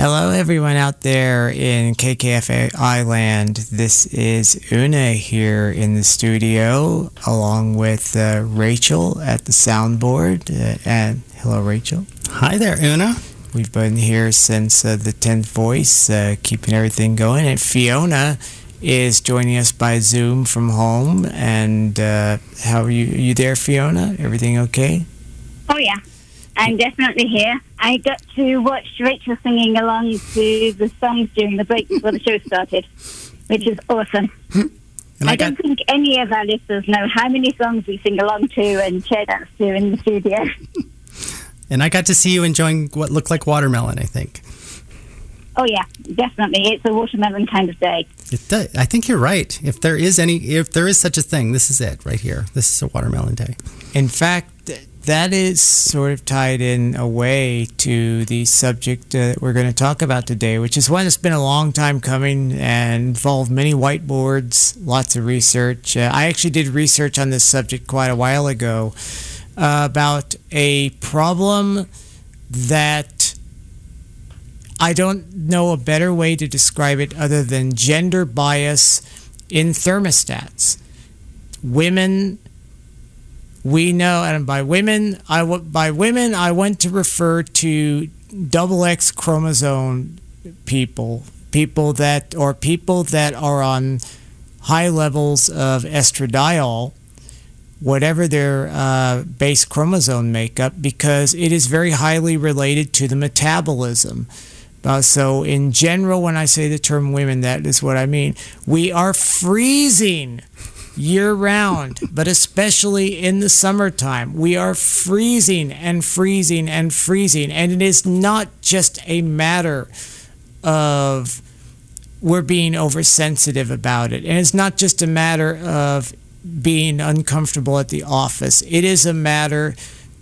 Hello, everyone out there in KKFI land. This is Una here in the studio, along with uh, Rachel at the soundboard. Uh, and hello, Rachel. Hi there, Una. We've been here since uh, the 10th voice, uh, keeping everything going. And Fiona is joining us by Zoom from home. And uh, how are you? Are you there, Fiona? Everything okay? Oh, yeah. I'm definitely here. I got to watch Rachel singing along to the songs during the break before the show started, which is awesome. Hmm. And I, I got don't think any of our listeners know how many songs we sing along to and chair dance to in the studio. and I got to see you enjoying what looked like watermelon. I think Oh, yeah, definitely. It's a watermelon kind of day. it does. I think you're right. If there is any, if there is such a thing, this is it right here. This is a watermelon day. In fact, th- that is sort of tied in a way to the subject that we're going to talk about today, which is one that's been a long time coming and involved many whiteboards, lots of research. Uh, I actually did research on this subject quite a while ago uh, about a problem that I don't know a better way to describe it other than gender bias in thermostats. Women we know, and by women, I w- by women I want to refer to double X chromosome people, people that or people that are on high levels of estradiol, whatever their uh, base chromosome makeup, because it is very highly related to the metabolism. Uh, so, in general, when I say the term women, that is what I mean. We are freezing year round, but especially in the summertime. We are freezing and freezing and freezing. And it is not just a matter of we're being oversensitive about it. And it's not just a matter of being uncomfortable at the office, it is a matter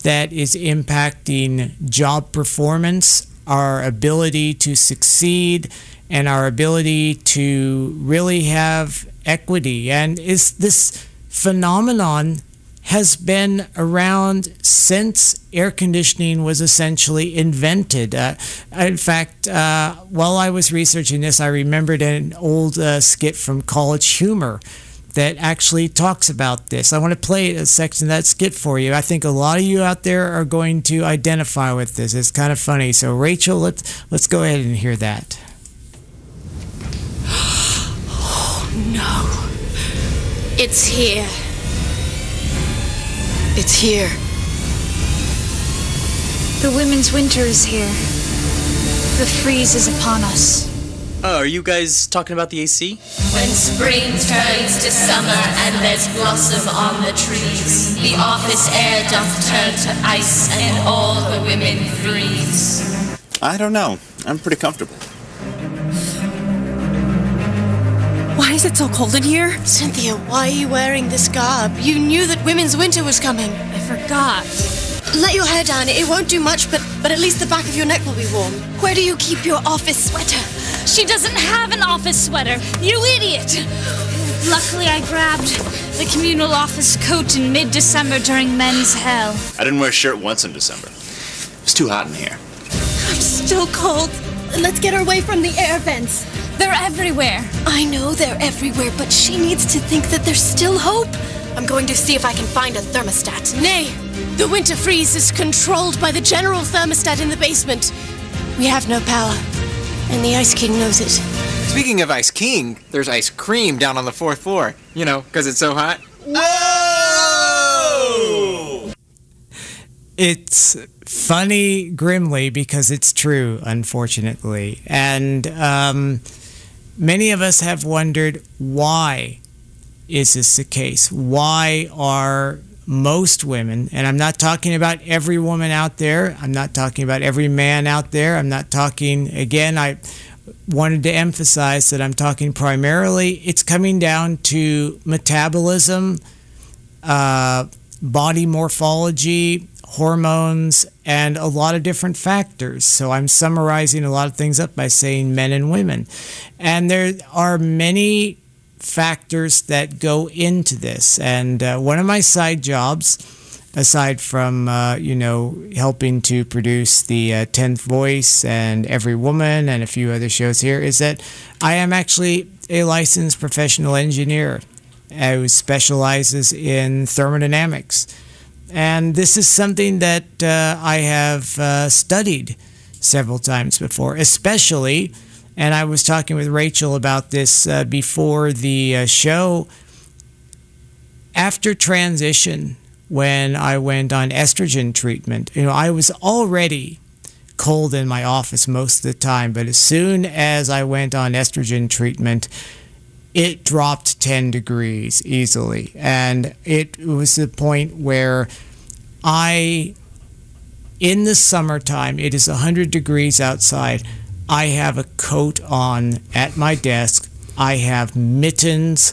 that is impacting job performance, our ability to succeed, and our ability to really have equity. And is this phenomenon has been around since air conditioning was essentially invented. Uh, in fact, uh, while I was researching this, I remembered an old uh, skit from College Humor that actually talks about this. I want to play a section of that skit for you. I think a lot of you out there are going to identify with this. It's kind of funny. So, Rachel, let's let's go ahead and hear that. Oh, no. It's here. It's here. The women's winter is here. The freeze is upon us. Oh, are you guys talking about the AC? When spring turns to summer and there's blossom on the trees, the office air doth turn to ice and all the women freeze. I don't know. I'm pretty comfortable. Is it so cold in here? Cynthia, why are you wearing this garb? You knew that women's winter was coming. I forgot. Let your hair down. It won't do much, but but at least the back of your neck will be warm. Where do you keep your office sweater? She doesn't have an office sweater. You idiot! Luckily, I grabbed the communal office coat in mid December during men's hell. I didn't wear a shirt once in December. It's too hot in here. I'm still cold. Let's get her away from the air vents. They're everywhere. I know they're everywhere, but she needs to think that there's still hope. I'm going to see if I can find a thermostat. Nay, the winter freeze is controlled by the general thermostat in the basement. We have no power, and the Ice King knows it. Speaking of Ice King, there's ice cream down on the fourth floor. You know, because it's so hot. It's funny grimly because it's true, unfortunately. And um, many of us have wondered why is this the case? Why are most women, and I'm not talking about every woman out there, I'm not talking about every man out there, I'm not talking, again, I wanted to emphasize that I'm talking primarily, it's coming down to metabolism, uh, body morphology, hormones, and a lot of different factors. So I'm summarizing a lot of things up by saying men and women. And there are many factors that go into this. And uh, one of my side jobs aside from uh, you know helping to produce the uh, Tenth Voice and Every Woman and a few other shows here, is that I am actually a licensed professional engineer who specializes in thermodynamics, and this is something that uh, I have uh, studied several times before, especially. And I was talking with Rachel about this uh, before the uh, show. After transition, when I went on estrogen treatment. You know, I was already cold in my office most of the time, but as soon as I went on estrogen treatment, it dropped 10 degrees easily. And it was the point where I, in the summertime, it is 100 degrees outside. I have a coat on at my desk. I have mittens.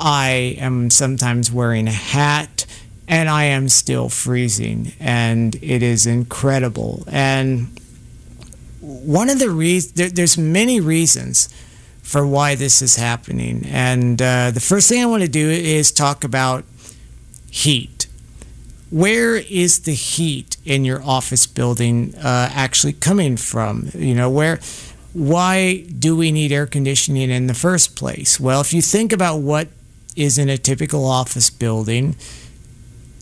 I am sometimes wearing a hat and I am still freezing, and it is incredible. And one of the reasons, there, there's many reasons for why this is happening. And uh, the first thing I want to do is talk about heat. Where is the heat in your office building uh, actually coming from? You know, where, why do we need air conditioning in the first place? Well, if you think about what is in a typical office building,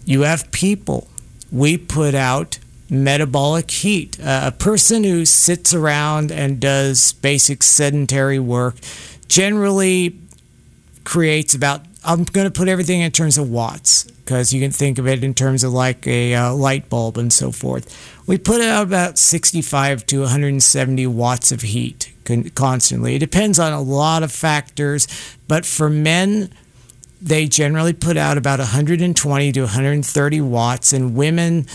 you have people. We put out metabolic heat. Uh, a person who sits around and does basic sedentary work generally creates about, I'm going to put everything in terms of watts because you can think of it in terms of like a uh, light bulb and so forth. We put out about 65 to 170 watts of heat con- constantly. It depends on a lot of factors, but for men, they generally put out about 120 to 130 watts, and women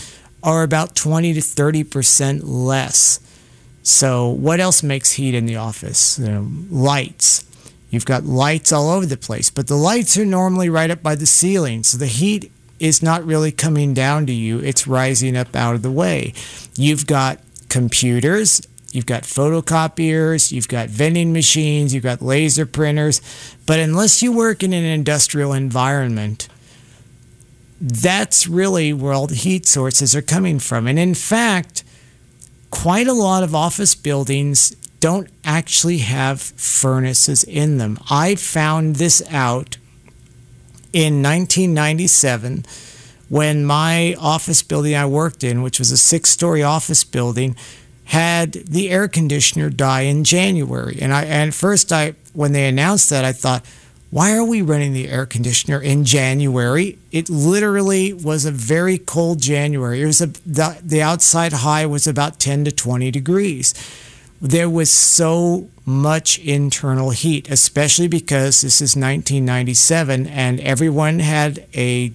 are about 20 to 30 percent less. So, what else makes heat in the office? You know, lights. You've got lights all over the place, but the lights are normally right up by the ceiling, so the heat is not really coming down to you, it's rising up out of the way. You've got computers You've got photocopiers, you've got vending machines, you've got laser printers. But unless you work in an industrial environment, that's really where all the heat sources are coming from. And in fact, quite a lot of office buildings don't actually have furnaces in them. I found this out in 1997 when my office building I worked in, which was a six story office building, had the air conditioner die in January. And I and first I when they announced that I thought, why are we running the air conditioner in January? It literally was a very cold January. It was a, the, the outside high was about 10 to 20 degrees. There was so much internal heat, especially because this is 1997 and everyone had a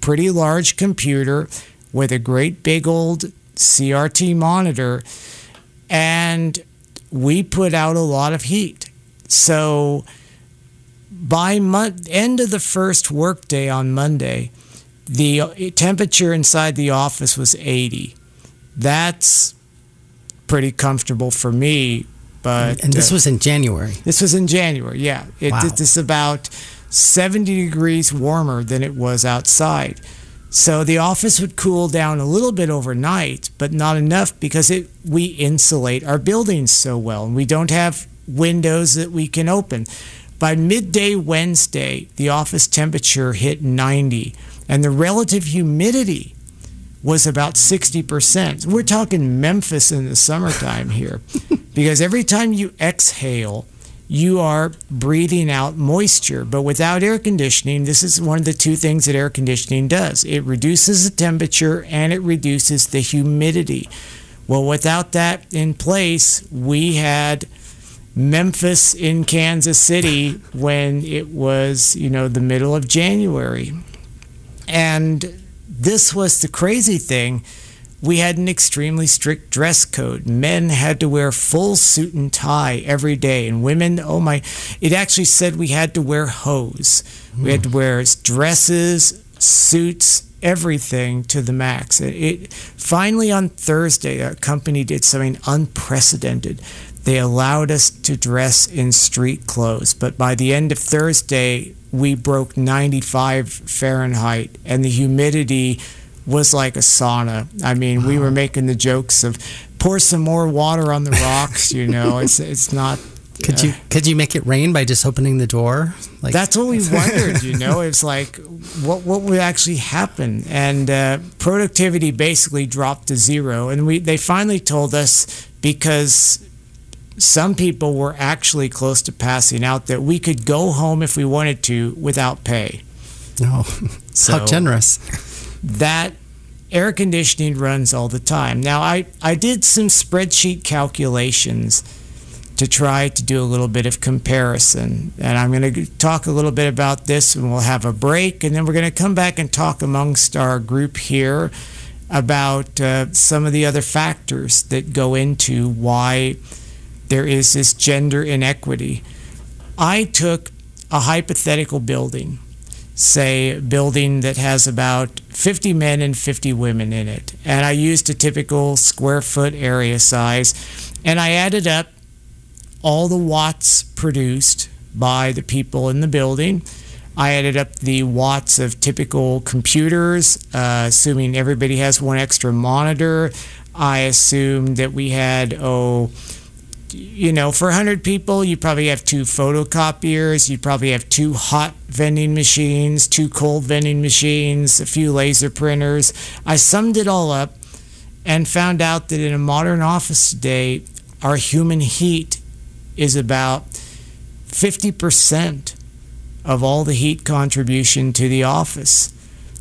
pretty large computer with a great big old CRT monitor, and we put out a lot of heat. So by end of the first workday on Monday, the temperature inside the office was 80. That's pretty comfortable for me. But and this uh, was in January. This was in January. Yeah, it, wow. this is about 70 degrees warmer than it was outside. So the office would cool down a little bit overnight, but not enough because it, we insulate our buildings so well and we don't have windows that we can open. By midday Wednesday, the office temperature hit 90 and the relative humidity was about 60%. We're talking Memphis in the summertime here because every time you exhale, you are breathing out moisture. But without air conditioning, this is one of the two things that air conditioning does it reduces the temperature and it reduces the humidity. Well, without that in place, we had Memphis in Kansas City when it was, you know, the middle of January. And this was the crazy thing we had an extremely strict dress code. Men had to wear full suit and tie every day, and women, oh my, it actually said we had to wear hose. Mm. We had to hmm. wear dresses, suits, everything to the max. It, it, finally on Thursday, a company did something unprecedented. They allowed us to dress in street clothes, but by the end of Thursday, we broke 95 Fahrenheit, and the humidity was like a sauna. I mean, we were making the jokes of pour some more water on the rocks. You know, it's it's not. Could uh, you could you make it rain by just opening the door? Like That's what we wondered, you know. It's like, what what would actually happen? And uh, productivity basically dropped to zero. And we they finally told us because some people were actually close to passing out that we could go home if we wanted to without pay. No, So- how generous. that air conditioning runs all the time. Now, I, I did some spreadsheet calculations to try to do a little bit of comparison. And I'm going to talk a little bit about this and we'll have a break. And then we're going to come back and talk amongst our group here about uh, some of the other factors that go into why there is this gender inequity. I took a hypothetical building say a building that has about 50 men and 50 women in it and i used a typical square foot area size and i added up all the watts produced by the people in the building i added up the watts of typical computers uh, assuming everybody has one extra monitor i assumed that we had oh you know, for 100 people, you probably have two photocopiers, you probably have two hot vending machines, two cold vending machines, a few laser printers. I summed it all up and found out that in a modern office today, our human heat is about 50% of all the heat contribution to the office.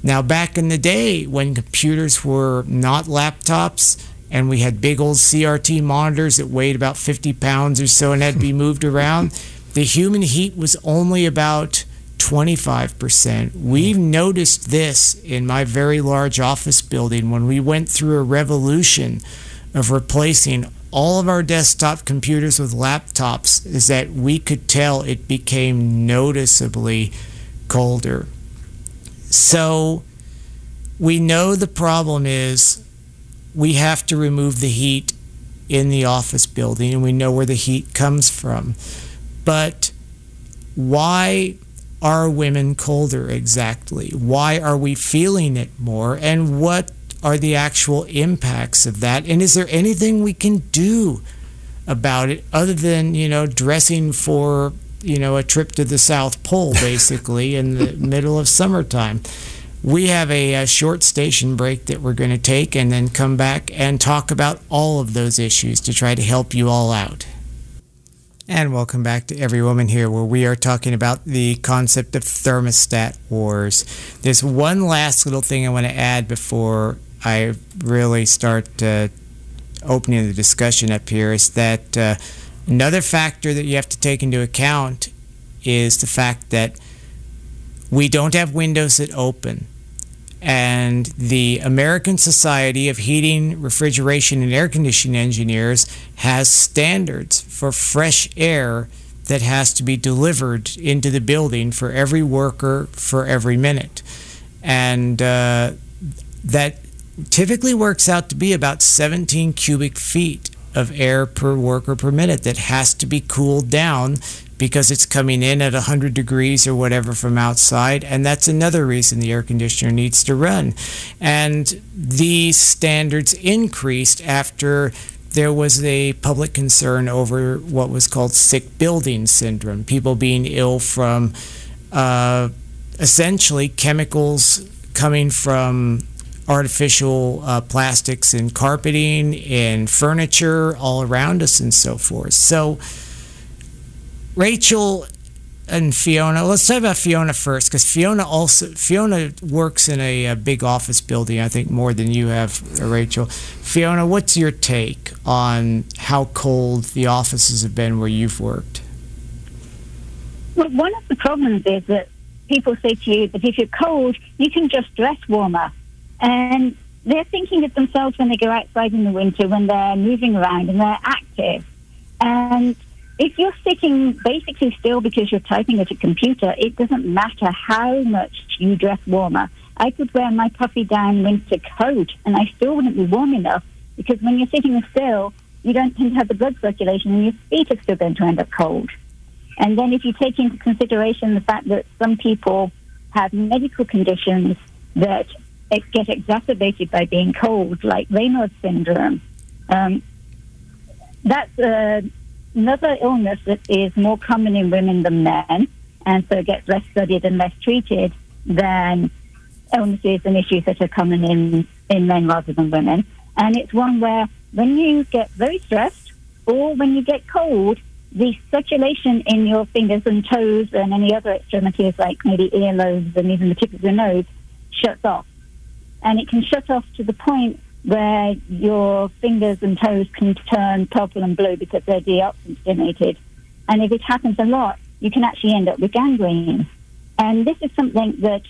Now, back in the day when computers were not laptops, and we had big old CRT monitors that weighed about 50 pounds or so and had to be moved around, the human heat was only about 25%. We've noticed this in my very large office building when we went through a revolution of replacing all of our desktop computers with laptops is that we could tell it became noticeably colder. So we know the problem is we have to remove the heat in the office building and we know where the heat comes from. But why are women colder exactly? Why are we feeling it more? And what are the actual impacts of that? And is there anything we can do about it other than, you know, dressing for, you know, a trip to the South Pole basically in the middle of summertime? We have a, a short station break that we're going to take and then come back and talk about all of those issues to try to help you all out. And welcome back to Every Woman Here, where we are talking about the concept of thermostat wars. There's one last little thing I want to add before I really start uh, opening the discussion up here is that uh, another factor that you have to take into account is the fact that we don't have windows that open. And the American Society of Heating, Refrigeration, and Air Conditioning Engineers has standards for fresh air that has to be delivered into the building for every worker for every minute. And uh, that typically works out to be about 17 cubic feet of air per worker per minute that has to be cooled down because it's coming in at 100 degrees or whatever from outside. And that's another reason the air conditioner needs to run. And these standards increased after there was a public concern over what was called sick building syndrome, people being ill from uh, essentially chemicals coming from artificial uh, plastics in carpeting, in furniture, all around us, and so forth. So, Rachel and Fiona. Let's talk about Fiona first, because Fiona also Fiona works in a, a, big office building. I think more than you have, uh, Rachel. Fiona, what's your take on how cold the offices have been where you've worked? Well, one of the problems is that people say to you that if you're cold, you can just dress warmer, and they're thinking of themselves when they go outside in the winter, when they're moving around and they're active, and if you're sitting basically still because you're typing at a computer, it doesn't matter how much you dress warmer. I could wear my puffy down winter coat and I still wouldn't be warm enough because when you're sitting still, you don't tend to have the blood circulation and your feet are still going to end up cold. And then if you take into consideration the fact that some people have medical conditions that get exacerbated by being cold, like Raynaud's syndrome. Um, that's uh, another illness that is more common in women than men, and so gets less studied and less treated than illnesses and issues that are common in, in men rather than women. And it's one where when you get very stressed or when you get cold, the circulation in your fingers and toes and any other extremities, like maybe earlobes and even the tip of your nose, shuts off. And it can shut off to the point where your fingers and toes can turn purple and blue because they're deoxygenated. And if it happens a lot, you can actually end up with gangrene. And this is something that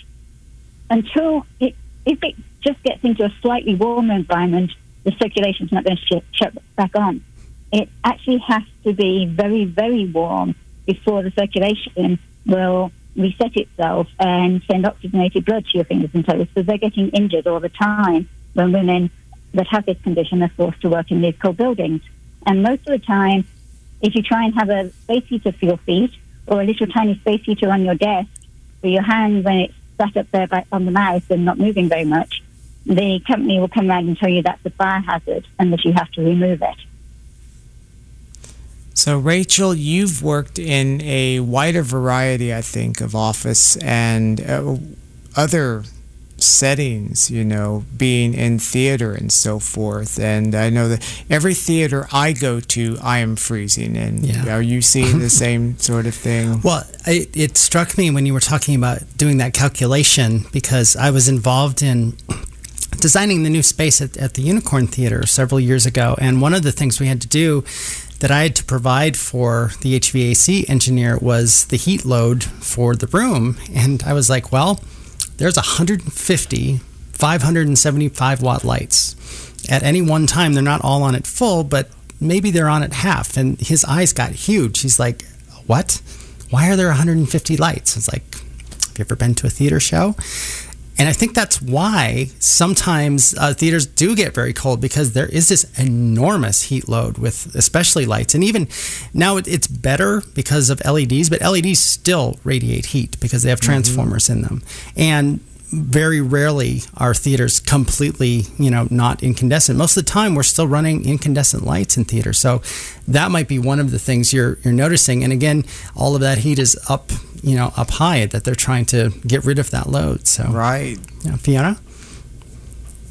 until it, if it just gets into a slightly warmer environment, the circulation's not going to sh- shut back on. It actually has to be very, very warm before the circulation will reset itself and send oxygenated blood to your fingers and toes. So they're getting injured all the time when women that have this condition are forced to work in these cold buildings. And most of the time, if you try and have a space heater for your feet or a little tiny space heater on your desk for your hand when it's sat up there by, on the mouse and not moving very much, the company will come around and tell you that's a fire hazard and that you have to remove it. So, Rachel, you've worked in a wider variety, I think, of office and uh, other settings, you know, being in theater and so forth. And I know that every theater I go to, I am freezing. And Yeah. are you seeing the same sort of thing? Well, it, it struck me when you were talking about doing that calculation because I was involved in designing the new space at, at the Unicorn Theater several years ago. And one of the things we had to do that I had to provide for the HVAC engineer was the heat load for the room. And I was like, well, there's 150 575 watt lights. At any one time, they're not all on at full, but maybe they're on at half. And his eyes got huge. He's like, what? Why are there 150 lights? It's like, have you ever been to a theater show? And I think that's why sometimes uh, theaters do get very cold because there is this enormous heat load with especially lights. And even now it- it's better because of LEDs, but LEDs still radiate heat because they have transformers in them. And very rarely are theaters completely, you know, not incandescent. Most of the time, we're still running incandescent lights in theaters. So that might be one of the things you're you're noticing. And again, all of that heat is up, you know, up high that they're trying to get rid of that load. So right, yeah, Fiona.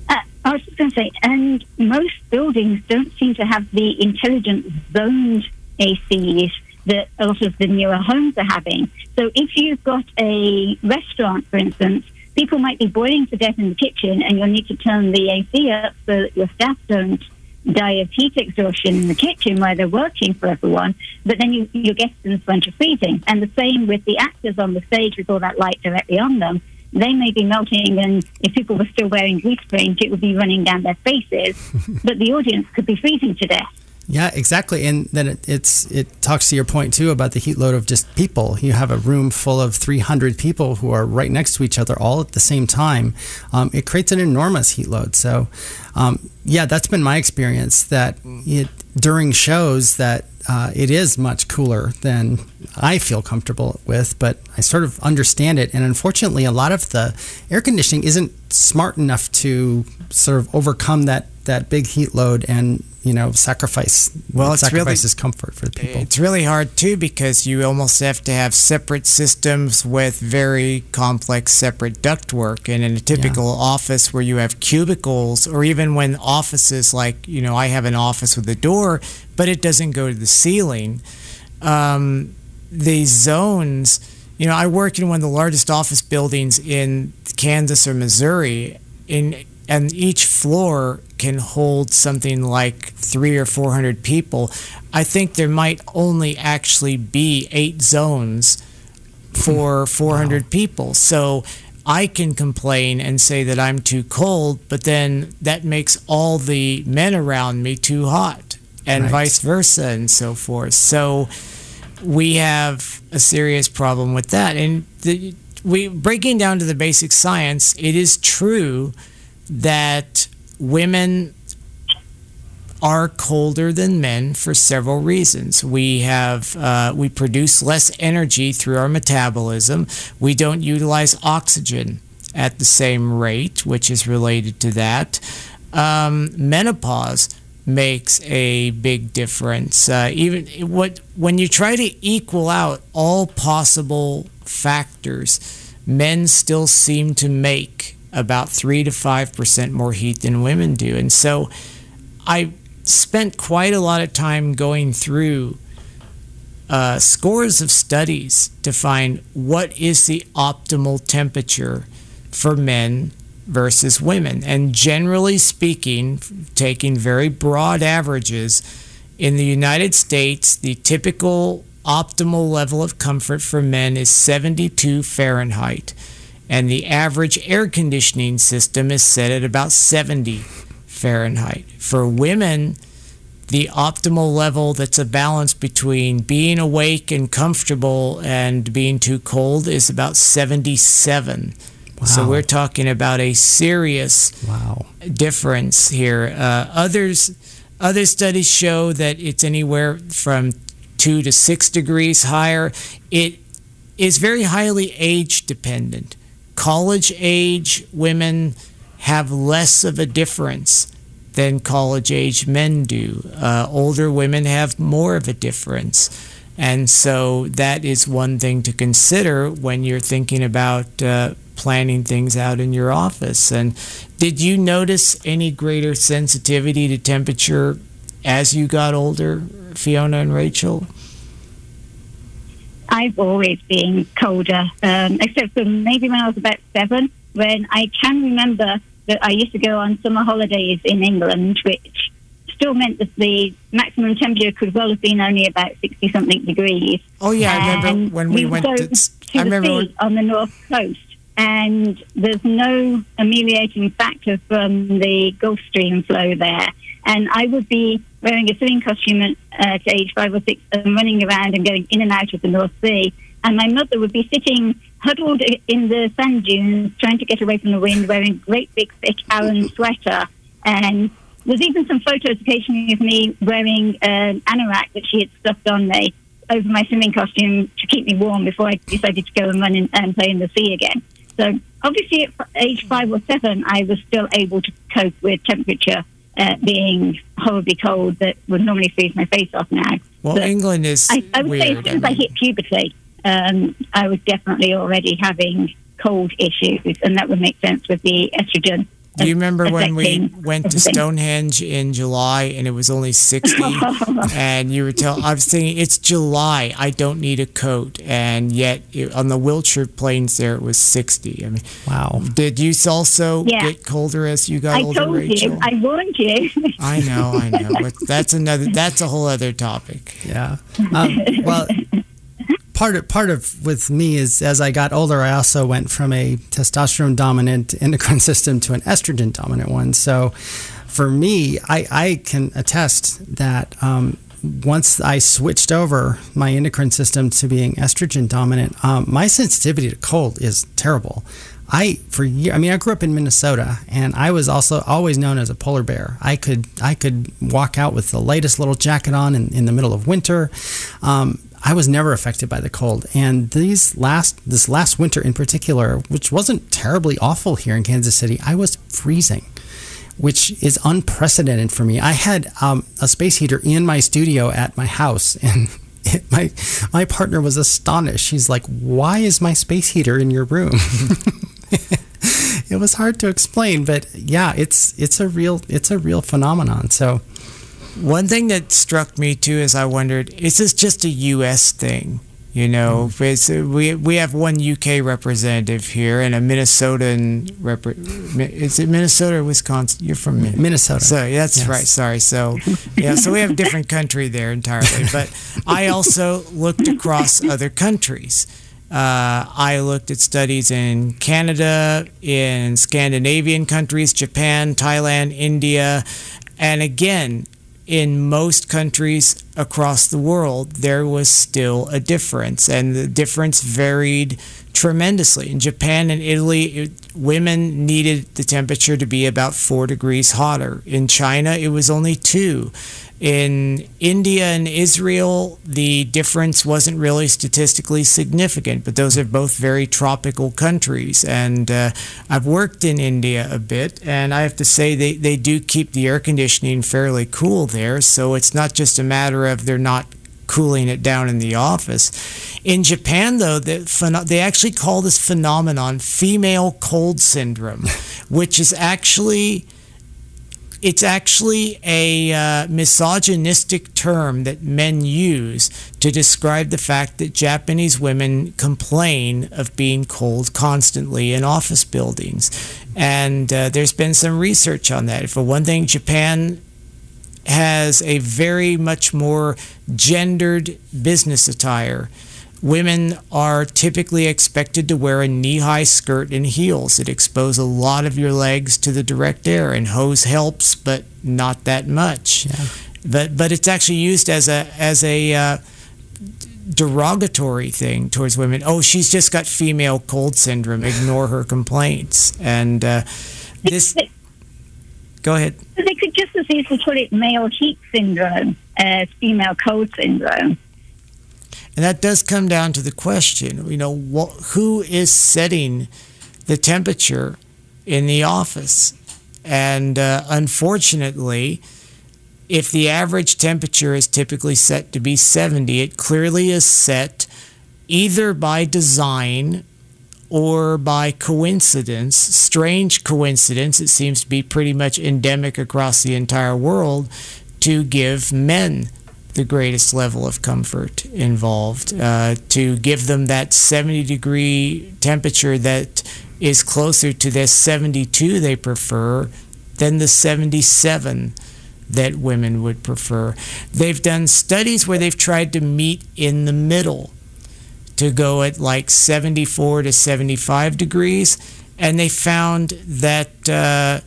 Uh, I was just going to say, and most buildings don't seem to have the intelligent zoned ACs that a lot of the newer homes are having. So if you've got a restaurant, for instance, people might be boiling to death in the kitchen, and you'll need to turn the AC up so that your staff don't die of heat exhaustion in the kitchen where they're working for everyone. But then you, your guests in the front are freezing. And the same with the actors on the stage with all that light directly on them. They may be melting, and if people were still wearing grease paint, it would be running down their faces. but the audience could be freezing to death. Yeah, exactly. And then it, it's it talks to your point too about the heat load of just people. You have a room full of 300 people who are right next to each other all at the same time. Um, it creates an enormous heat load. So, um, yeah, that's been my experience. That it during shows that uh, it is much cooler than I feel comfortable with, but I sort of understand it. And unfortunately, a lot of the air conditioning isn't smart enough to sort of overcome that that big heat load and you know sacrifice Well, it it's really- sacrifices comfort for the people. It's really hard too because you almost have to have separate systems with very complex separate ductwork. And in a typical office where you have cubicles, or even when offices like, you know, I have an office with a door, but it doesn't go to the ceiling. Um, these zones, you know, I work in one of the largest office buildings in Kansas or Missouri. In and each floor can hold something like three or four hundred people. I think there might only actually be eight zones for hmm. 400 people. So I can complain and say that I'm too cold, but then that makes all the men around me too hot, and Right. vice versa, and so forth. So we have a serious problem with that. And the, we breaking down to the basic science, it is true that women are colder than men for several reasons. We have uh, we produce less energy through our metabolism. We don't utilize oxygen at the same rate, which is related to that. Um, menopause makes a big difference. Uh, even what when you try to equal out all possible factors, men still seem to make about three to five percent more heat than women do, and so I spent quite a lot of time going through uh, scores of studies to find what is the optimal temperature for men versus women. And generally speaking, taking very broad averages, in the United States, the typical optimal level of comfort for men is 72 Fahrenheit. And the average air conditioning system is set at about 70 Fahrenheit. For women, the optimal level that's a balance between being awake and comfortable and being too cold is about 77. Wow. So we're talking about a serious wow. difference here. Uh, others, other studies show that it's anywhere from two to six degrees higher. It is very highly age dependent. College age women have less of a difference than college age men do. Uh, older women have more of a difference. And so that is one thing to consider when you're thinking about uh, planning things out in your office. And did you notice any greater sensitivity to temperature as you got older, Fiona and Rachel? I've always been colder, um, except for maybe when I was about seven, when I can remember that I used to go on summer holidays in England, which still meant that the maximum temperature could well have been only about 60 something degrees. Oh, yeah, I remember when we, we went to, to I remember when... on the north coast. And there's no ameliorating factor from the Gulf Stream flow there. And I would be wearing a swimming costume at, age five or six and running around and going in and out of the North Sea. And my mother would be sitting huddled in the sand dunes, trying to get away from the wind, wearing a great big thick Aran sweater. And there's even some photos occasionally of me wearing an anorak that she had stuffed on me over my swimming costume to keep me warm before I decided to go and run in, and play in the sea again. So obviously at age five or seven, I was still able to cope with temperature uh, being horribly cold that would normally freeze my face off now. Well, but England is. I, I would weird, say as soon as I, mean. I hit puberty, um, I was definitely already having cold issues, and that would make sense with the estrogen. Do you remember when we went to Stonehenge in July and it was only 60? and you were telling, I was thinking, it's July. I don't need a coat. And yet it, on the Wiltshire Plains there, it was 60. I mean, wow. Did you also yeah. get colder as you got I older, told Rachel? You. I warned you. I know, I know. But that's another, that's a whole other topic. Yeah. Um, well, part of part of with me is as I got older, I also went from a testosterone dominant endocrine system to an estrogen dominant one. So, for me, I, I can attest that um, once I switched over my endocrine system to being estrogen dominant, um, my sensitivity to cold is terrible. I for year, I mean, I grew up in Minnesota, and I was also always known as a polar bear. I could I could walk out with the latest little jacket on in, in the middle of winter. Um, I was never affected by the cold. And these last this last winter in particular, which wasn't terribly awful here in Kansas City, I was freezing, which is unprecedented for me. I had um, a space heater in my studio at my house, and it, my my partner was astonished. She's like, "Why is my space heater in your room?" it was hard to explain, but yeah, it's it's a real it's a real phenomenon. So one thing that struck me too is I wondered, is this just a U.S. thing? You know, mm. we we have one UK representative here and a Minnesotan rep. Is it Minnesota or Wisconsin? You're from Minnesota. So that's yes. right. Sorry. So yeah, so we have a different country there entirely. But I also looked across other countries. Uh, I looked at studies in Canada, in Scandinavian countries, Japan, Thailand, India, and again, in most countries across the world, there was still a difference, and the difference varied tremendously. In Japan and Italy, it, women needed the temperature to be about four degrees hotter. In China, it was only two. In India and Israel, the difference wasn't really statistically significant, but those are both very tropical countries. And uh, I've worked in India a bit, and I have to say they, they do keep the air conditioning fairly cool there. So it's not just a matter of they're not cooling it down in the office. In Japan, though, the, they actually call this phenomenon female cold syndrome, which is actually it's actually a uh, misogynistic term that men use to describe the fact that Japanese women complain of being cold constantly in office buildings. And uh, there's been some research on that. For one thing, Japan has a very much more gendered business attire women are typically expected to wear a knee-high skirt and heels. That expose a lot of your legs to the direct air and hose helps but not that much. Yeah. but but it's actually used as a as a uh, derogatory thing towards women. Oh she's just got female cold syndrome. Ignore her complaints. And uh, this go ahead. They could just as easily put it male heat syndrome as female cold syndrome and that does come down to the question, you know, what, who is setting the temperature in the office? And uh, unfortunately, if the average temperature is typically set to be 70, it clearly is set either by design or by coincidence, strange coincidence, it seems to be pretty much endemic across the entire world, to give men the greatest level of comfort involved uh, to give them that 70 degree temperature that is closer to the 72 they prefer than the 77 that women would prefer. They've done studies where they've tried to meet in the middle to go at like 74 to 75 degrees, and they found that. Uh,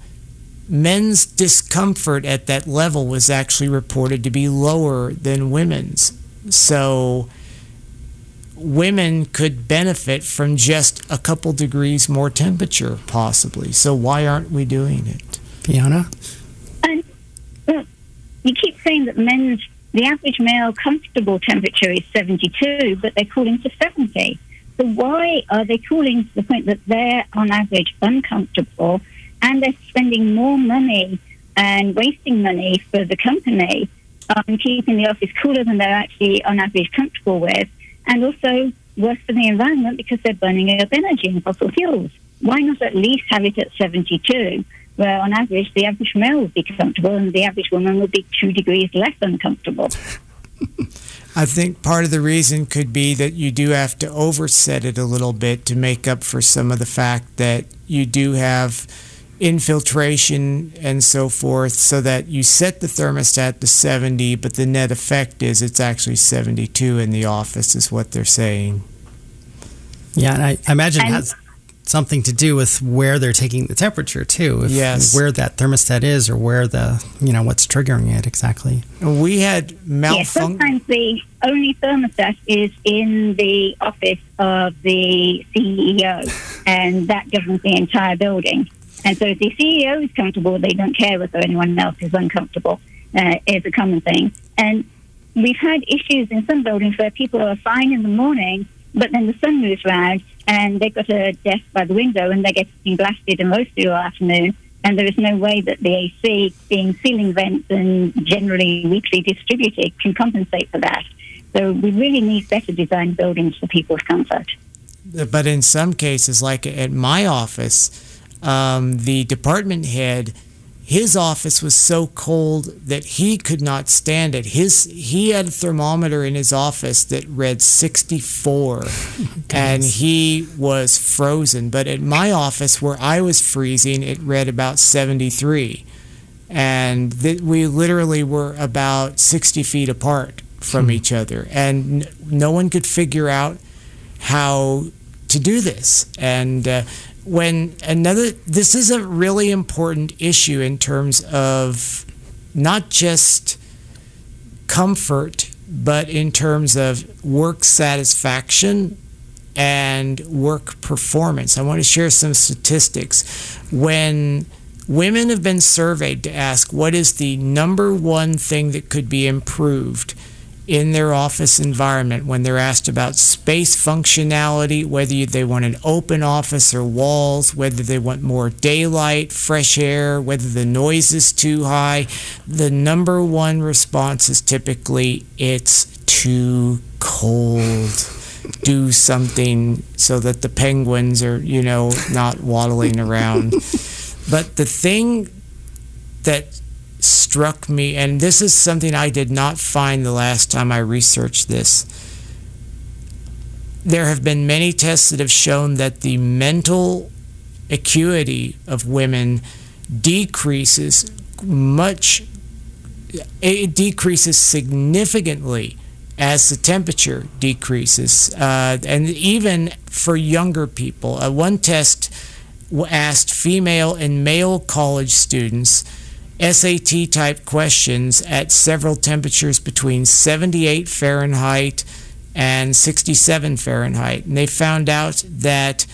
men's discomfort at that level was actually reported to be lower than women's. So women could benefit from just a couple degrees more temperature, possibly. So why aren't we doing it? Fiona? And, well, you keep saying that men's, the average male comfortable temperature is 72, but they're cooling to 70. So why are they cooling to the point that they're on average uncomfortable and they're spending more money and wasting money for the company on keeping the office cooler than they're actually on average comfortable with, and also worse for the environment because they're burning up energy in fossil fuels. Why not at least have it at 72, where on average the average male would be comfortable and the average woman would be two degrees less uncomfortable? I think part of the reason could be that you do have to overset it a little bit to make up for some of the fact that you do have infiltration and so forth so that you set the thermostat to 70 but the net effect is it's actually 72 in the office is what they're saying. Yeah and i, I imagine it has something to do with where they're taking the temperature too if, yes. where that thermostat is or where the you know what's triggering it exactly. We had malfunction yeah, sometimes the only thermostat is in the office of the ceo and that governs the entire building and so if the CEO is comfortable, they don't care whether anyone else is uncomfortable. Uh, is a common thing. And we've had issues in some buildings where people are fine in the morning, but then the sun moves around and they've got a desk by the window and they're getting blasted and roasted all afternoon. And there is no way that the AC, being ceiling vents and generally weakly distributed, can compensate for that. So we really need better designed buildings for people's comfort. But in some cases, like at my office, um, the department head, his office was so cold that he could not stand it. His he had a thermometer in his office that read 64, and he was frozen. But at my office, where I was freezing, it read about 73, and th- we literally were about 60 feet apart from hmm. each other, and n- no one could figure out how to do this. And uh, when another this is a really important issue in terms of not just comfort but in terms of work satisfaction and work performance. I want to share some statistics. When women have been surveyed to ask what is the number one thing that could be improved in their office environment when they're asked about space functionality, whether they want an open office or walls, whether they want more daylight, fresh air, whether the noise is too high, the number one response is typically it's too cold. Do something so that the penguins are, you know, not waddling around. But the thing that struck me, and this is something I did not find the last time I researched this. There have been many tests that have shown that the mental acuity of women decreases much, it decreases significantly as the temperature decreases. Uh, and even for younger people, uh, one test asked female and male college students SAT type questions at several temperatures between 78 Fahrenheit and 67 Fahrenheit. And they found out that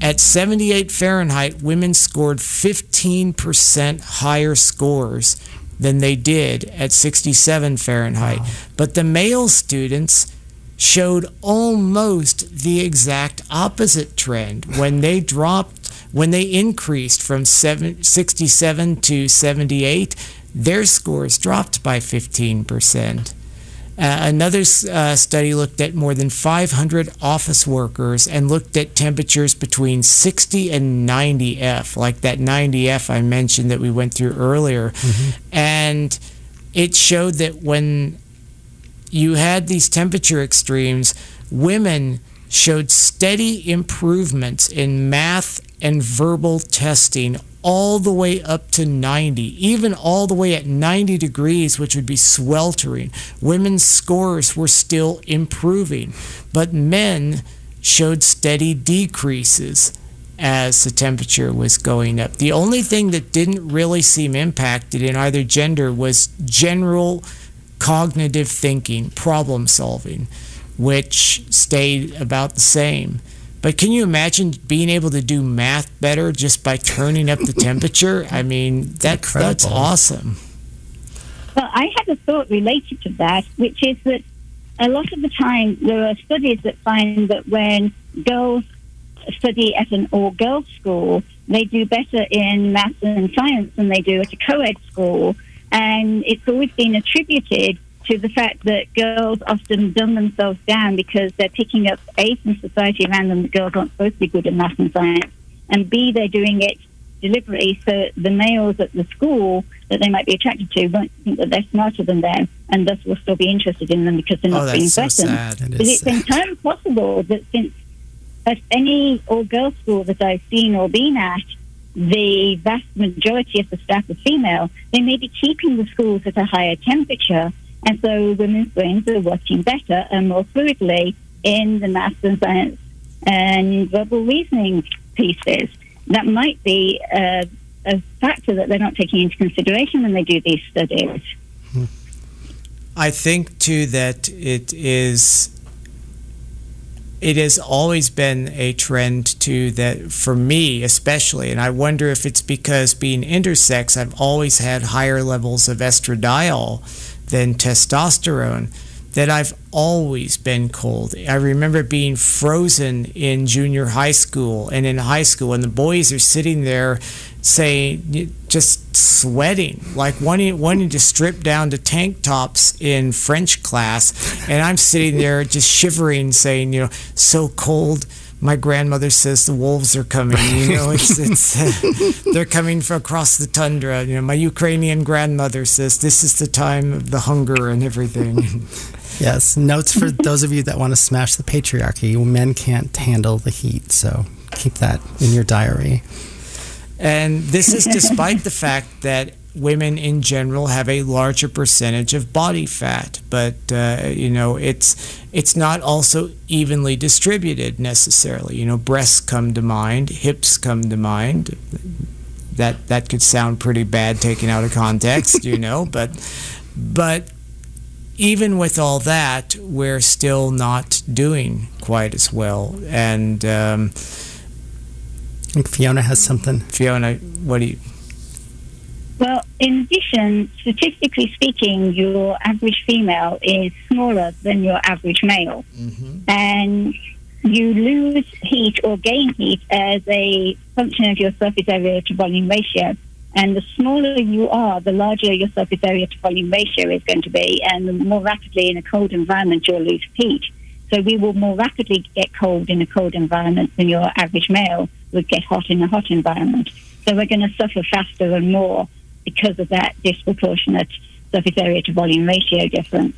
at 78 Fahrenheit, women scored 15% higher scores than they did at 67 Fahrenheit. Wow. But the male students showed almost the exact opposite trend. When they dropped when they increased from 67 to 78, their scores dropped by 15%. Uh, another uh, study looked at more than 500 office workers and looked at temperatures between 60 and 90 F, like that 90 F I mentioned that we went through earlier. Mm-hmm. And it showed that when you had these temperature extremes, women showed steady improvements in math and verbal testing all the way up to 90, even all the way at 90 degrees, which would be sweltering. Women's scores were still improving, but men showed steady decreases as the temperature was going up. The only thing that didn't really seem impacted in either gender was general cognitive thinking, problem solving, which stayed about the same. But can you imagine being able to do math better just by turning up the temperature? I mean, that, that's awesome. Well, I had a thought related to that, which is that a lot of the time there are studies that find that when girls study at an all girls school, they do better in math and science than they do at a co ed school. And it's always been attributed to the fact that girls often dumb themselves down because they're picking up A from society around them that girls aren't supposed to be good in math and science, and B they're doing it deliberately so the males at the school that they might be attracted to won't think that they're smarter than them and thus will still be interested in them because they're not oh, being so threatened. But it's sad. entirely possible that since at any all girls school that I've seen or been at, the vast majority of the staff are female, they may be keeping the schools at a higher temperature and so women's brains are working better and more fluidly in the maths and science and verbal reasoning pieces. That might be a, a factor that they're not taking into consideration when they do these studies. I think too that it is it has always been a trend too that for me especially and i wonder if it's because being intersex i've always had higher levels of estradiol than testosterone that I've always been cold. I remember being frozen in junior high school and in high school, and the boys are sitting there saying, just sweating, like wanting, wanting to strip down to tank tops in French class. And I'm sitting there just shivering, saying, you know, so cold my grandmother says the wolves are coming. You know, it's it's uh, they're coming from across the tundra. You know, my Ukrainian grandmother says this is the time of the hunger and everything. yes, notes for those of you that want to smash the patriarchy. Men can't handle the heat, so keep that in your diary. And this is despite the fact that women in general have a larger percentage of body fat, but uh, you know it's it's not also evenly distributed necessarily. You know, breasts come to mind, hips come to mind. That that could sound pretty bad taken out of context, you know, but but even with all that, we're still not doing quite as well. And um, I think Fiona has something. Fiona, what do you? Well, in addition, statistically speaking, your average female is smaller than your average male. Mm-hmm. And you lose heat or gain heat as a function of your surface area to volume ratio. And the smaller you are, the larger your surface area to volume ratio is going to be, and the more rapidly in a cold environment you'll lose heat. So we will more rapidly get cold in a cold environment than your average male would get hot in a hot environment. So we're going to suffer faster and more because of that disproportionate surface area to volume ratio difference.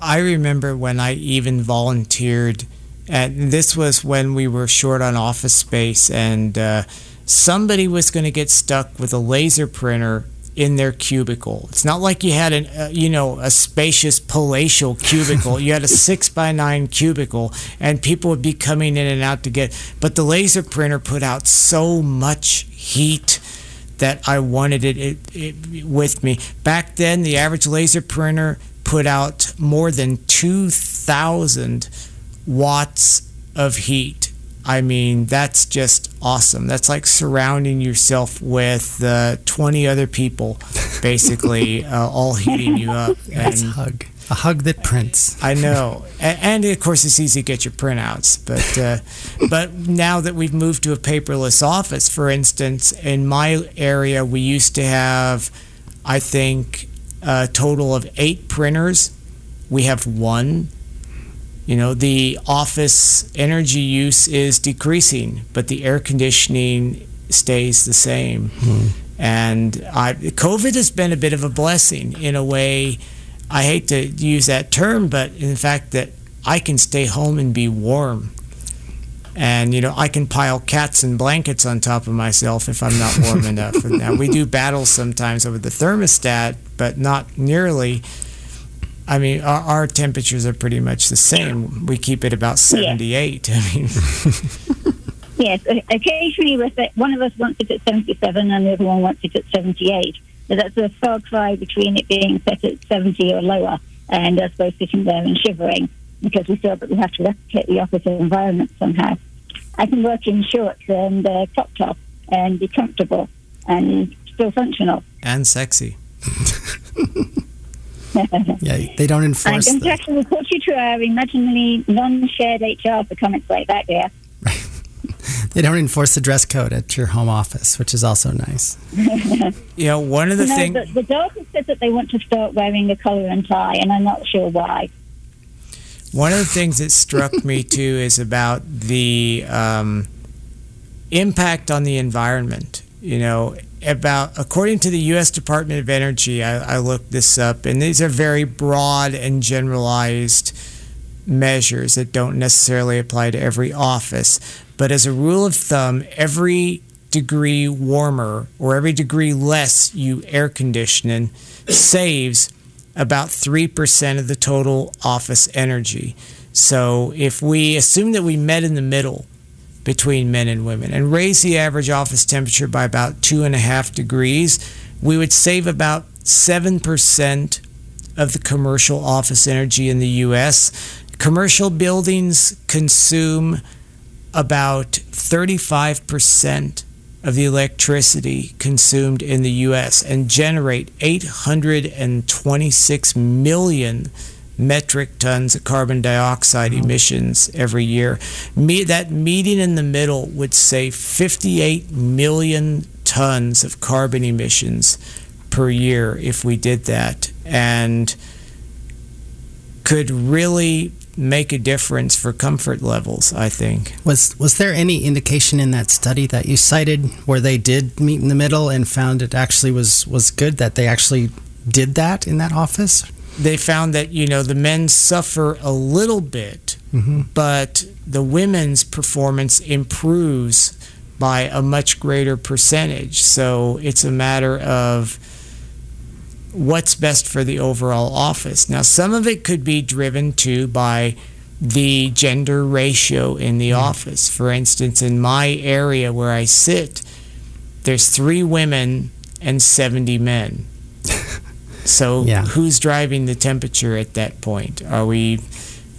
I remember when I even volunteered, and this was when we were short on office space, and uh, somebody was going to get stuck with a laser printer in their cubicle. It's not like you had an, uh, you know, a spacious palatial cubicle. you had a six by nine cubicle, and people would be coming in and out to get. But the laser printer put out so much heat that I wanted it, it, it with me. Back then, the average laser printer put out more than 2,000 watts of heat. I mean, that's just awesome. That's like surrounding yourself with uh, 20 other people, basically, uh, all heating you up. That's a hug. A hug that prints. I know, and, and of course it's easy to get your printouts. But uh, but now that we've moved to a paperless office, for instance, in my area we used to have, I think, a total of eight printers. We have one. You know, the office energy use is decreasing, but the air conditioning stays the same. And I, COVID has been a bit of a blessing in a way. I hate to use that term, but in fact, that I can stay home and be warm. And, you know, I can pile cats and blankets on top of myself if I'm not warm enough. And now, we do battle sometimes over the thermostat, but not nearly. I mean, our, our temperatures are pretty much the same. We keep it about 78. I mean, Yes, occasionally one of us wants it at 77 and the other one wants it at 78. But that's a far cry between it being set at 70 or lower and us both sitting there and shivering because we feel that we have to replicate the opposite environment somehow. I can work in shorts and uh, crop top and be comfortable and still functional. and sexy. Yeah, they don't enforce. I'm enforce going to actually report you to our imaginally non-shared HR for comments like that, dear. they don't enforce the dress code at your home office, which is also nice. You know, one of the no, things. the, the dog has said that they want to start wearing a collar and tie, and I'm not sure why. One of the things that struck me too is about the um, impact on the environment. You know, about according to the U.S. Department of Energy, I, I looked this up, and these are very broad and generalized measures that don't necessarily apply to every office. But as a rule of thumb, every degree warmer or every degree less you air conditioning saves about 3% of the total office energy. So if we assume that we met in the middle between men and women and raise the average office temperature by about two and a half degrees, we would save about 7% of the commercial office energy in the US. Commercial buildings consume about 35% of the electricity consumed in the US and generate 826 million metric tons of carbon dioxide emissions every year. Me, that meeting in the middle would save 58 million tons of carbon emissions per year if we did that and could really make a difference for comfort levels, I think. Was was there any indication in that study that you cited where they did meet in the middle and found it actually was was good that they actually did that in that office? They found that, you know, the men suffer a little bit, mm-hmm. but the women's performance improves by a much greater percentage. So it's a matter of what's best for the overall office. Now, some of it could be driven to by the gender ratio in the mm. office. For instance, in my area where I sit, there's three women and 70 men. So Yeah. who's driving the temperature at that point? Are we,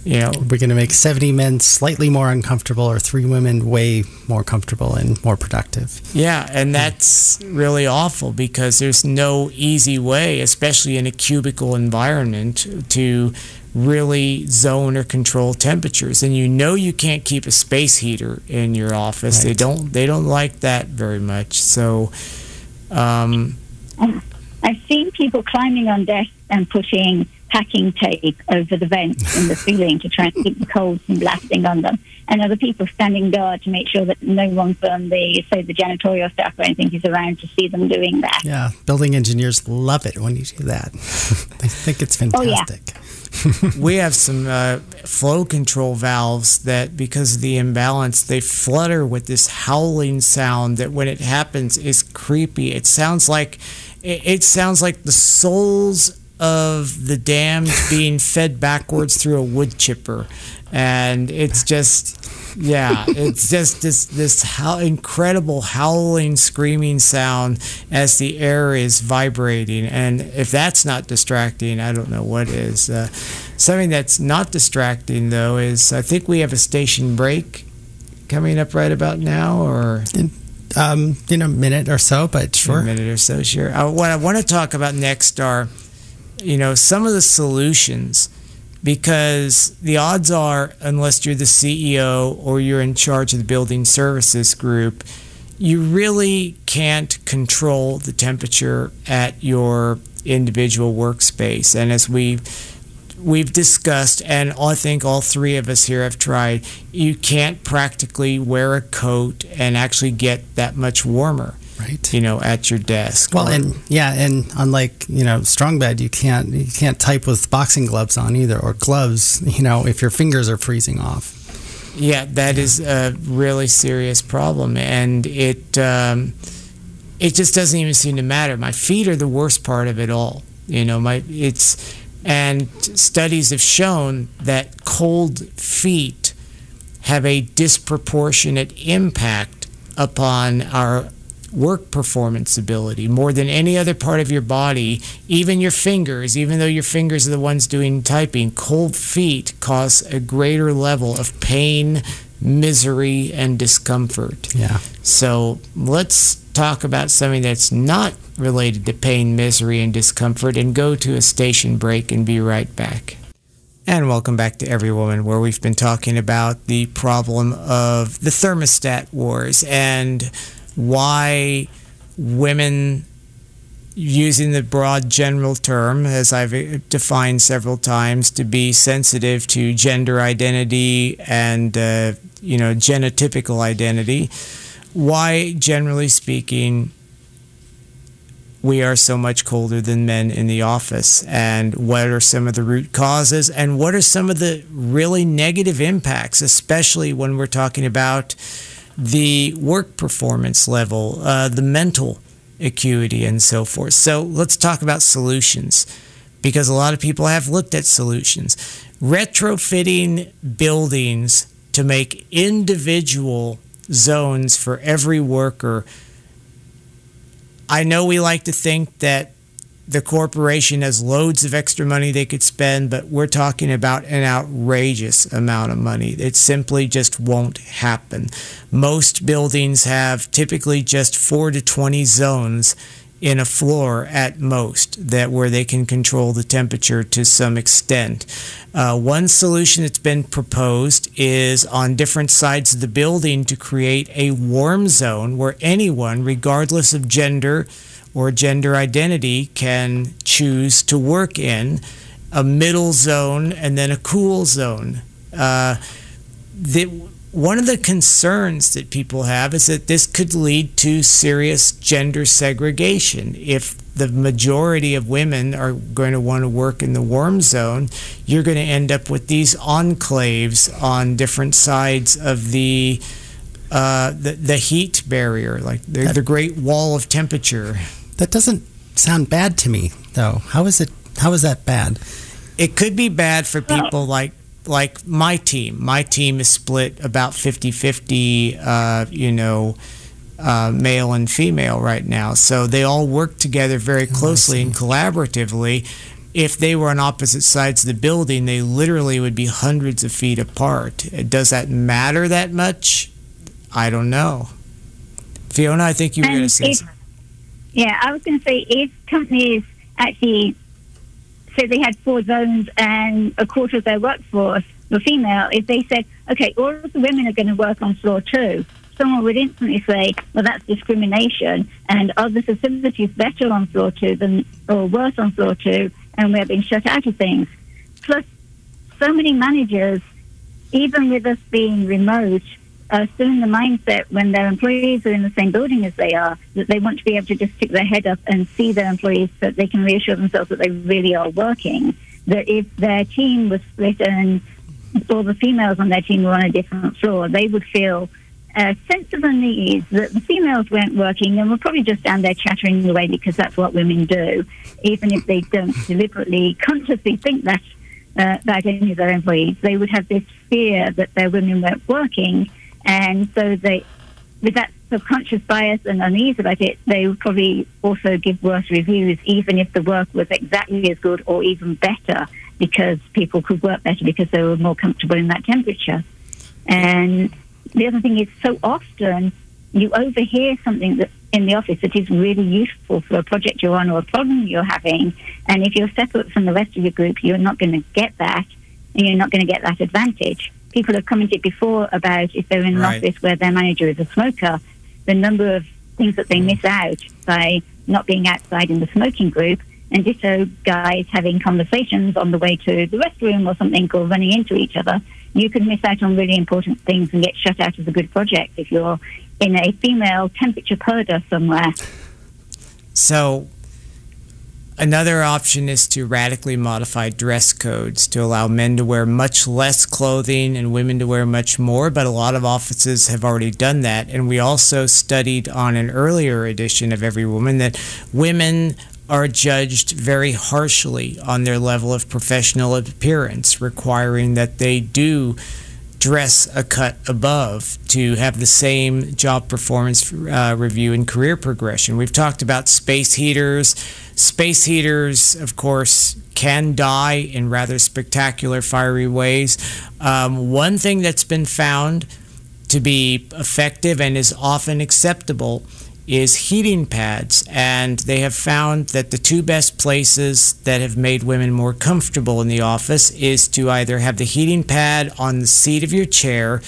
you know, We're going to make 70 men slightly more uncomfortable or three women way more comfortable and more productive. Yeah, and that's really awful because there's no easy way, especially in a cubicle environment, to really zone or control temperatures. And you know you can't keep a space heater in your office. They don't they don't like that very much. So um, I've seen people climbing on desks and putting packing tape over the vents in the ceiling to try and keep the cold from blasting on them. And other people standing guard to make sure that no one from the, say, the janitorial staff or anything is around to see them doing that. Yeah, building engineers love it when you do that. they think it's Oh, yeah. fantastic. we have some uh, flow control valves that, because of the imbalance, they flutter with this howling sound that, when it happens, is creepy. It sounds like it, it sounds like the souls of the damned being fed backwards through a wood chipper, and it's just. Yeah, it's just this this how incredible howling, screaming sound as the air is vibrating, and if that's not distracting, I don't know what is. Uh, something that's not distracting though is I think we have a station break coming up right about now, or Um, in a minute or so, but sure, a minute or so. Sure. Uh, what I want to talk about next are, you know, some of the solutions, because the odds are, unless you're the CEO or you're in charge of the building services group, you really can't control the temperature at your individual workspace. And as we we've discussed, and I think all three of us here have tried, you can't practically wear a coat and actually get that much warmer, Right. you know, at your desk. Well, Or- and yeah, and unlike you know Strong Bad, you can't you can't type with boxing gloves on either, or gloves. You know, if your fingers are freezing off. Yeah, that is a really serious problem, and it um, it just doesn't even seem to matter. My feet are the worst part of it all. You know, my it's and studies have shown that cold feet have a disproportionate impact upon our work performance ability more than any other part of your body, even your fingers, even though your fingers are the ones doing typing, cold feet cause a greater level of pain, misery, and discomfort. Yeah. So let's talk about something that's not related to pain, misery, and discomfort and go to a station break and be right back. And welcome back to Every Woman, where we've been talking about the problem of the thermostat wars and why women, using the broad general term, as I've defined several times, to be sensitive to gender identity and, uh, you know, genotypical identity, why, generally speaking, we are so much colder than men in the office and what are some of the root causes and what are some of the really negative impacts especially when we're talking about the work performance level uh, the mental acuity and so forth. So let's talk about solutions because a lot of people have looked at solutions. Retrofitting buildings to make individual zones for every worker. I know we like to think that the corporation has loads of extra money they could spend, but we're talking about an outrageous amount of money. It simply just won't happen. Most buildings have typically just 4 to 20 zones in a floor at most that where they can control the temperature to some extent. Uh, one solution that's been proposed is on different sides of the building to create a warm zone where anyone, regardless of gender or gender identity, can choose to work in a middle zone and then a cool zone. Uh, the, one of the concerns that people have is that this could lead to serious gender segregation. If the majority of women are going to want to work in the warm zone, you're going to end up with these enclaves on different sides of the uh, the, the heat barrier, like the, the Great Wall of Temperature. That doesn't sound bad to me, though. How is it? How is that bad? It could be bad for people like like my team. My team is split about 50-50, uh, you know, uh, male and female right now. So they all work together very Oh, closely and collaboratively. If they were on opposite sides of the building, they literally would be hundreds of feet apart. Does that matter that much? I don't know. Fiona, I think you were going to say something. Yeah, I was going to say if companies actually say they had four zones and a quarter of their workforce were female, if they said, okay, all of the women are going to work on floor two, someone would instantly say, well, that's discrimination, and are the facilities better on floor two than or worse on floor two, and we're being shut out of things. Plus, so many managers, even with us being remote, still in the mindset when their employees are in the same building as they are that they want to be able to just stick their head up and see their employees so that they can reassure themselves that they really are working. That if their team was split and all the females on their team were on a different floor, they would feel a sense of unease that the females weren't working and were probably just down there chattering away because that's what women do, even if they don't deliberately, consciously think that uh, about any of their employees. They would have this fear that their women weren't working, and so they, with that subconscious bias and unease about it, they would probably also give worse reviews, even if the work was exactly as good or even better, because people could work better because they were more comfortable in that temperature. And the other thing is, so often you overhear something that in the office that is really useful for a project you're on or a problem you're having, and if you're separate from the rest of your group, you're not going to get that, and you're not going to get that advantage. People have commented before about if they're in an Right. office where their manager is a smoker, the number of things that they mm. miss out by not being outside in the smoking group, and ditto guys having conversations on the way to the restroom or something or running into each other. You can miss out on really important things and get shut out of a good project if you're in a female temperature purdah somewhere. So, another option is to radically modify dress codes to allow men to wear much less clothing and women to wear much more. But a lot of offices have already done that. And we also studied on an earlier edition of Every Woman that women are judged very harshly on their level of professional appearance, requiring that they do dress a cut above to have the same job performance uh, review and career progression. We've talked about space heaters. Space heaters, of course, can die in rather spectacular, fiery ways. Um, one thing that's been found to be effective and is often acceptable is heating pads. And they have found that the two best places that have made women more comfortable in the office is to either have the heating pad on the seat of your chair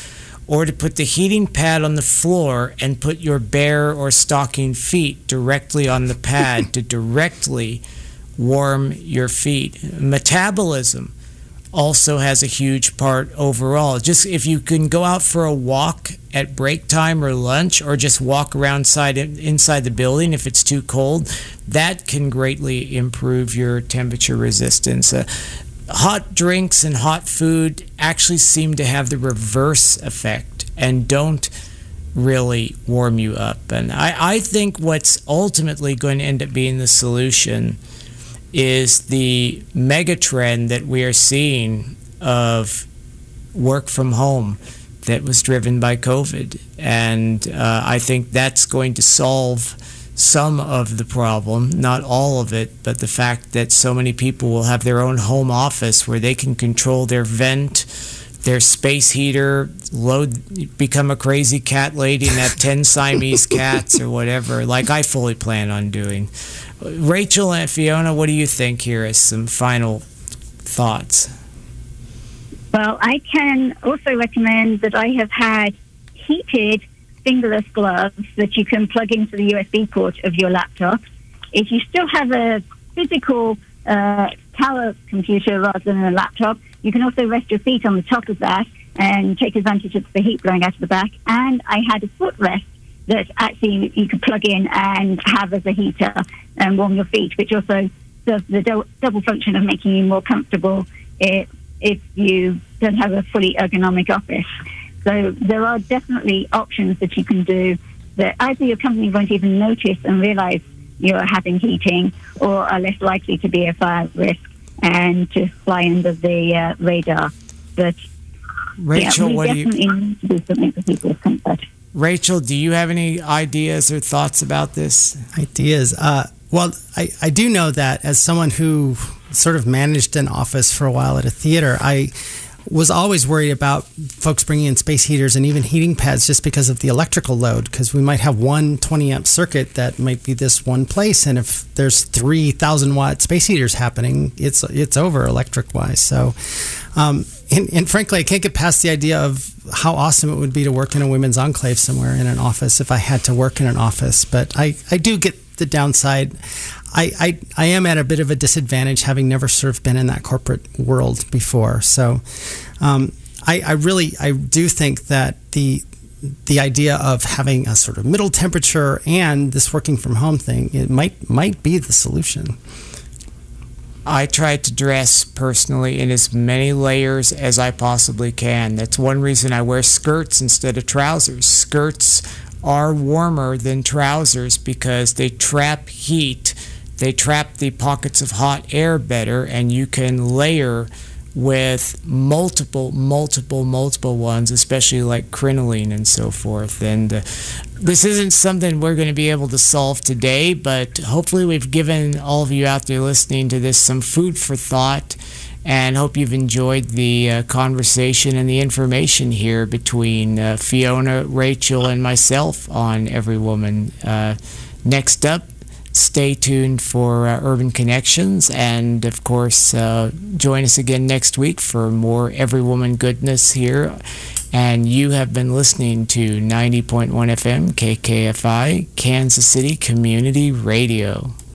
or to put the heating pad on the floor and put your bare or stocking feet directly on the pad to directly warm your feet. Metabolism also has a huge part overall. Just if you can go out for a walk at break time or lunch, or just walk around side, inside the building if it's too cold, that can greatly improve your temperature resistance. Uh, hot drinks and hot food actually seem to have the reverse effect and don't really warm you up. And I, I think what's ultimately going to end up being the solution is the mega trend that we are seeing of work from home that was driven by COVID. And uh, I think that's going to solve some of the problem, not all of it, but the fact that so many people will have their own home office where they can control their vent, their space heater, load, become a crazy cat lady and have 10 Siamese cats or whatever, like I fully plan on doing. Rachel and Fiona, what do you think here as some final thoughts? Well, I can also recommend that I have had heated fingerless gloves that you can plug into the USB port of your laptop. If you still have a physical uh, tower computer rather than a laptop, you can also rest your feet on the top of that and take advantage of the heat blowing out of the back. And I had a footrest that actually you could plug in and have as a heater and warm your feet, which also does the do- double function of making you more comfortable if, if you don't have a fully ergonomic office. So there are definitely options that you can do that either your company won't even notice and realize you're having heating or are less likely to be a fire risk and to fly under the uh, radar. But Rachel, yeah, what do you- Rachel, do you have any ideas or thoughts about this? Ideas. Uh, well, I, I do know that as someone who sort of managed an office for a while at a theater, I was always worried about folks bringing in space heaters and even heating pads just because of the electrical load because we might have one 20 amp circuit that might be this one place and if there's 3000 watt space heaters happening it's it's over electric wise so um, and, and, frankly i can't get past the idea of how awesome it would be to work in a women's enclave somewhere in an office if i had to work in an office but i, I do get the downside I, I, I am at a bit of a disadvantage having never sort of been in that corporate world before. So um, I, I really I do think that the the idea of having a sort of middle temperature and this working from home thing it might might be the solution. I try to dress personally in as many layers as I possibly can. That's one reason I wear skirts instead of trousers. Skirts are warmer than trousers because they trap heat they trap the pockets of hot air better, and you can layer with multiple, multiple, multiple ones, especially like crinoline and so forth. And uh, this isn't something we're going to be able to solve today, but hopefully we've given all of you out there listening to this some food for thought. And hope you've enjoyed the uh, conversation and the information here between uh, Fiona, Rachel, and myself on Every Woman. Uh, next up, stay tuned for uh, Urban Connections. And of course, uh, join us again next week for more Every Woman goodness here. And you have been listening to 90.1 FM KKFI, Kansas City Community Radio.